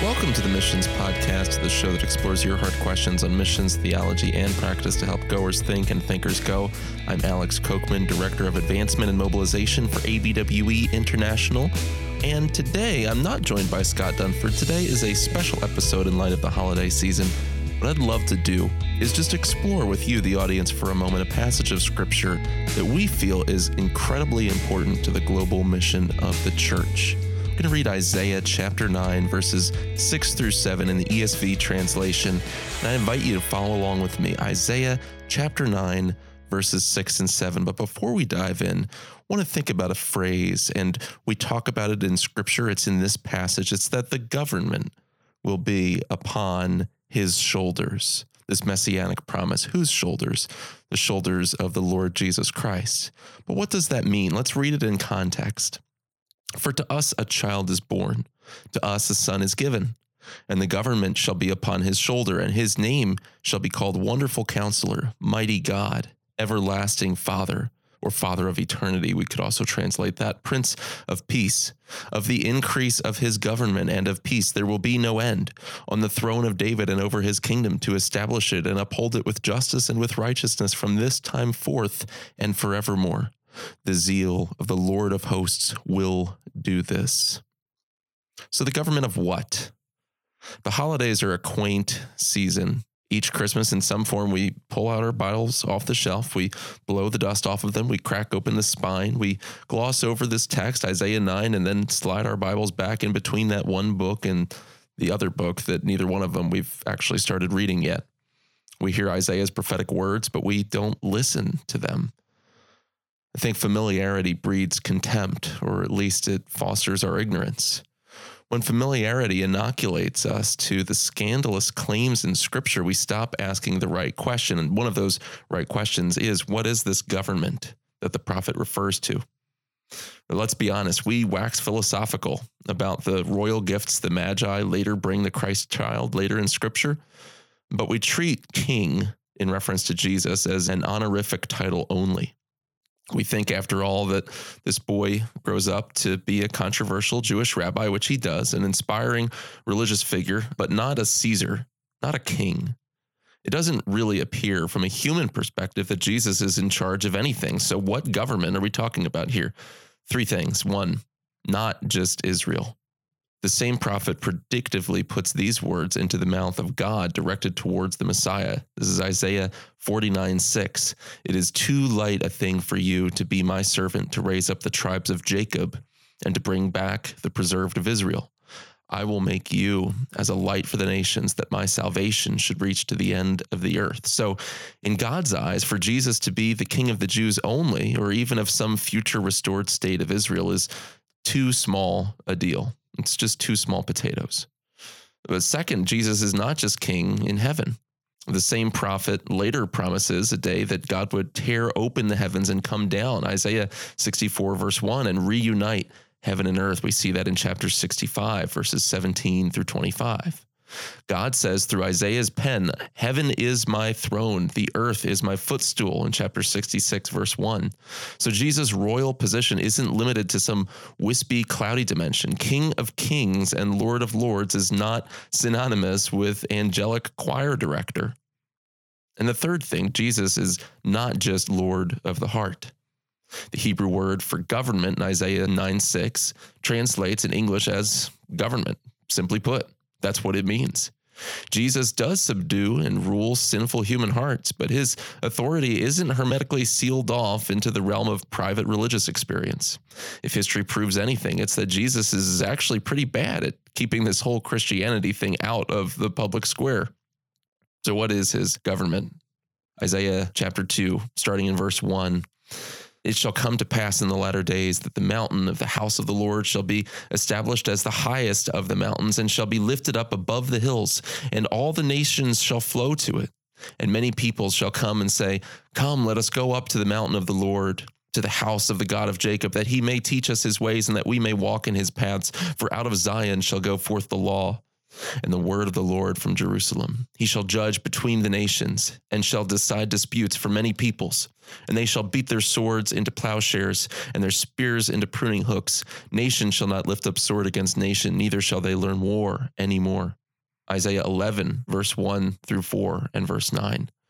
Welcome to the Missions Podcast, the show that explores your hard questions on missions, theology, and practice to help goers think and thinkers go. I'm Alex Kochman, Director of Advancement and Mobilization for ABWE International. And today, I'm not joined by Scott Dunford. Today is a special episode in light of the holiday season. What I'd love to do is just explore with you, the audience, for a moment, a passage of scripture that we feel is incredibly important to the global mission of the church going to read Isaiah chapter 9, verses 6 through 7 in the ESV translation. And I invite you to follow along with me. Isaiah chapter 9, verses 6 and 7. But before we dive in, I want to think about a phrase, and we talk about it in scripture. It's in this passage. It's that the government will be upon his shoulders. This messianic promise. Whose shoulders? The shoulders of the Lord Jesus Christ. But what does that mean? Let's read it in context. For to us a child is born, to us a son is given, and the government shall be upon his shoulder, and his name shall be called Wonderful Counselor, Mighty God, Everlasting Father, or Father of Eternity. We could also translate that Prince of Peace. Of the increase of his government and of peace there will be no end on the throne of David and over his kingdom to establish it and uphold it with justice and with righteousness from this time forth and forevermore the zeal of the Lord of hosts will do this. So, the government of what? The holidays are a quaint season. Each Christmas, in some form, we pull out our Bibles off the shelf, we blow the dust off of them, we crack open the spine, we gloss over this text, Isaiah 9, and then slide our Bibles back in between that one book and the other book that neither one of them we've actually started reading yet. We hear Isaiah's prophetic words, but we don't listen to them. I think familiarity breeds contempt, or at least it fosters our ignorance. When familiarity inoculates us to the scandalous claims in Scripture, we stop asking the right question. And one of those right questions is what is this government that the prophet refers to? let's be honest, we wax philosophical about the royal gifts the Magi later bring the Christ child later in Scripture, but we treat king in reference to Jesus as an honorific title only. We think, after all, that this boy grows up to be a controversial Jewish rabbi, which he does, an inspiring religious figure, but not a Caesar, not a king. It doesn't really appear from a human perspective that Jesus is in charge of anything. So, what government are we talking about here? Three things. One, not just Israel. The same prophet predictively puts these words into the mouth of God directed towards the Messiah. This is Isaiah 49 6. It is too light a thing for you to be my servant to raise up the tribes of Jacob and to bring back the preserved of Israel. I will make you as a light for the nations that my salvation should reach to the end of the earth. So, in God's eyes, for Jesus to be the king of the Jews only, or even of some future restored state of Israel, is too small a deal. It's just too small potatoes. But second, Jesus is not just king in heaven. The same prophet later promises a day that God would tear open the heavens and come down, Isaiah 64, verse 1, and reunite heaven and earth. We see that in chapter 65, verses 17 through 25. God says through Isaiah's pen, Heaven is my throne, the earth is my footstool, in chapter 66, verse 1. So Jesus' royal position isn't limited to some wispy, cloudy dimension. King of kings and Lord of lords is not synonymous with angelic choir director. And the third thing, Jesus is not just Lord of the heart. The Hebrew word for government in Isaiah 9 6 translates in English as government, simply put. That's what it means. Jesus does subdue and rule sinful human hearts, but his authority isn't hermetically sealed off into the realm of private religious experience. If history proves anything, it's that Jesus is actually pretty bad at keeping this whole Christianity thing out of the public square. So, what is his government? Isaiah chapter 2, starting in verse 1. It shall come to pass in the latter days that the mountain of the house of the Lord shall be established as the highest of the mountains, and shall be lifted up above the hills, and all the nations shall flow to it. And many peoples shall come and say, Come, let us go up to the mountain of the Lord, to the house of the God of Jacob, that he may teach us his ways, and that we may walk in his paths. For out of Zion shall go forth the law and the word of the Lord from Jerusalem. He shall judge between the nations, and shall decide disputes for many peoples. And they shall beat their swords into plowshares, and their spears into pruning hooks. Nation shall not lift up sword against nation, neither shall they learn war any more. Isaiah 11, verse 1 through 4, and verse 9.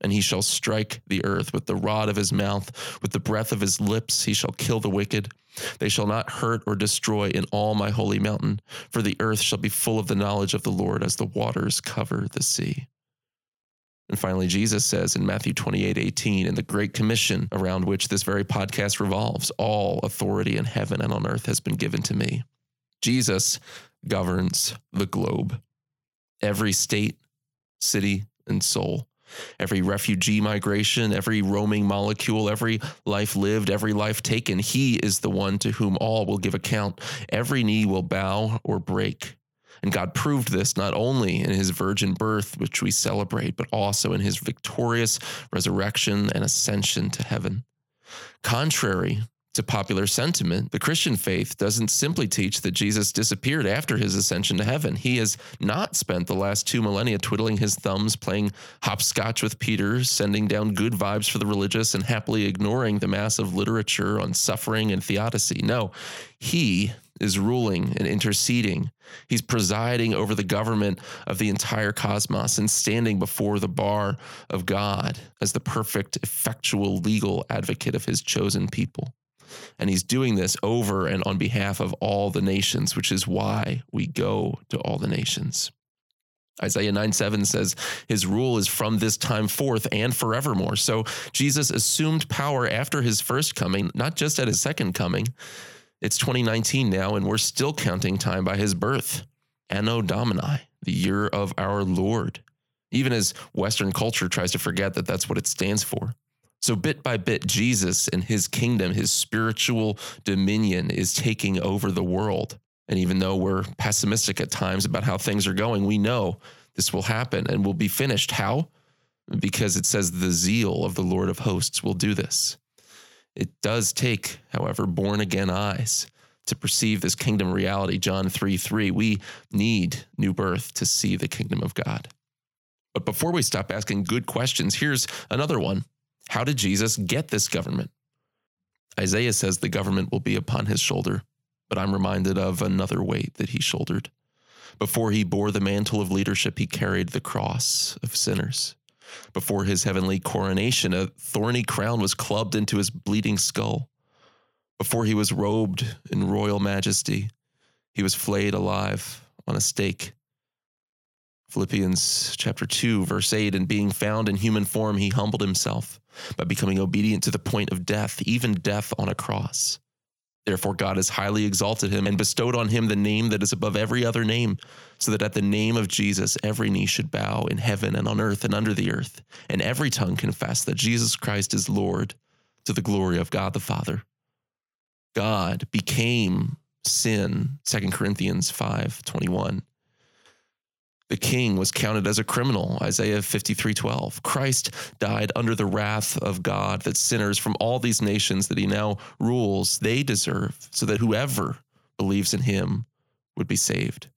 and he shall strike the earth with the rod of his mouth, with the breath of his lips he shall kill the wicked. They shall not hurt or destroy in all my holy mountain, for the earth shall be full of the knowledge of the Lord as the waters cover the sea. And finally, Jesus says in Matthew 28 18, in the Great Commission around which this very podcast revolves, all authority in heaven and on earth has been given to me. Jesus governs the globe. Every state, city, and soul Every refugee migration, every roaming molecule, every life lived, every life taken, he is the one to whom all will give account. Every knee will bow or break. And God proved this not only in his virgin birth, which we celebrate, but also in his victorious resurrection and ascension to heaven. Contrary to popular sentiment, the Christian faith doesn't simply teach that Jesus disappeared after his ascension to heaven. He has not spent the last two millennia twiddling his thumbs, playing hopscotch with Peter, sending down good vibes for the religious, and happily ignoring the massive literature on suffering and theodicy. No, he is ruling and interceding. He's presiding over the government of the entire cosmos and standing before the bar of God as the perfect, effectual legal advocate of his chosen people. And he's doing this over and on behalf of all the nations, which is why we go to all the nations. Isaiah 9 7 says, His rule is from this time forth and forevermore. So Jesus assumed power after his first coming, not just at his second coming. It's 2019 now, and we're still counting time by his birth. Anno Domini, the year of our Lord. Even as Western culture tries to forget that that's what it stands for. So, bit by bit, Jesus and his kingdom, his spiritual dominion is taking over the world. And even though we're pessimistic at times about how things are going, we know this will happen and will be finished. How? Because it says the zeal of the Lord of hosts will do this. It does take, however, born again eyes to perceive this kingdom reality. John 3 3. We need new birth to see the kingdom of God. But before we stop asking good questions, here's another one how did Jesus get this government? Isaiah says the government will be upon his shoulder, but I'm reminded of another weight that he shouldered. Before he bore the mantle of leadership, he carried the cross of sinners. Before his heavenly coronation, a thorny crown was clubbed into his bleeding skull. Before he was robed in royal majesty, he was flayed alive on a stake. Philippians chapter 2, verse 8, and being found in human form, he humbled himself by becoming obedient to the point of death, even death on a cross. Therefore, God has highly exalted him and bestowed on him the name that is above every other name, so that at the name of Jesus every knee should bow in heaven and on earth and under the earth, and every tongue confess that Jesus Christ is Lord to the glory of God the Father. God became sin, 2 Corinthians 5 21 the king was counted as a criminal, Isaiah 53:12. Christ died under the wrath of God that sinners from all these nations that he now rules, they deserve, so that whoever believes in him would be saved.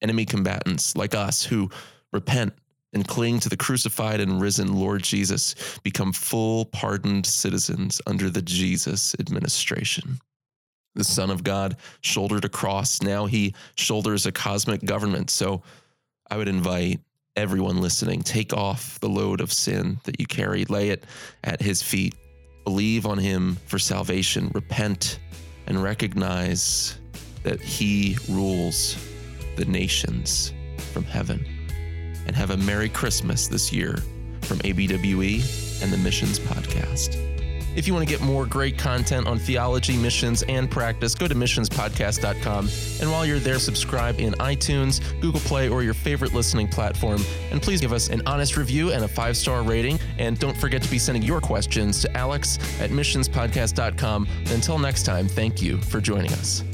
Enemy combatants like us who repent and cling to the crucified and risen Lord Jesus become full pardoned citizens under the Jesus administration. The Son of God shouldered a cross. Now he shoulders a cosmic government. So I would invite everyone listening take off the load of sin that you carry, lay it at his feet, believe on him for salvation, repent, and recognize that he rules the nations from heaven. And have a Merry Christmas this year from ABWE and the Missions Podcast. If you want to get more great content on theology, missions, and practice, go to missionspodcast.com. And while you're there, subscribe in iTunes, Google Play, or your favorite listening platform. And please give us an honest review and a five star rating. And don't forget to be sending your questions to alex at missionspodcast.com. Until next time, thank you for joining us.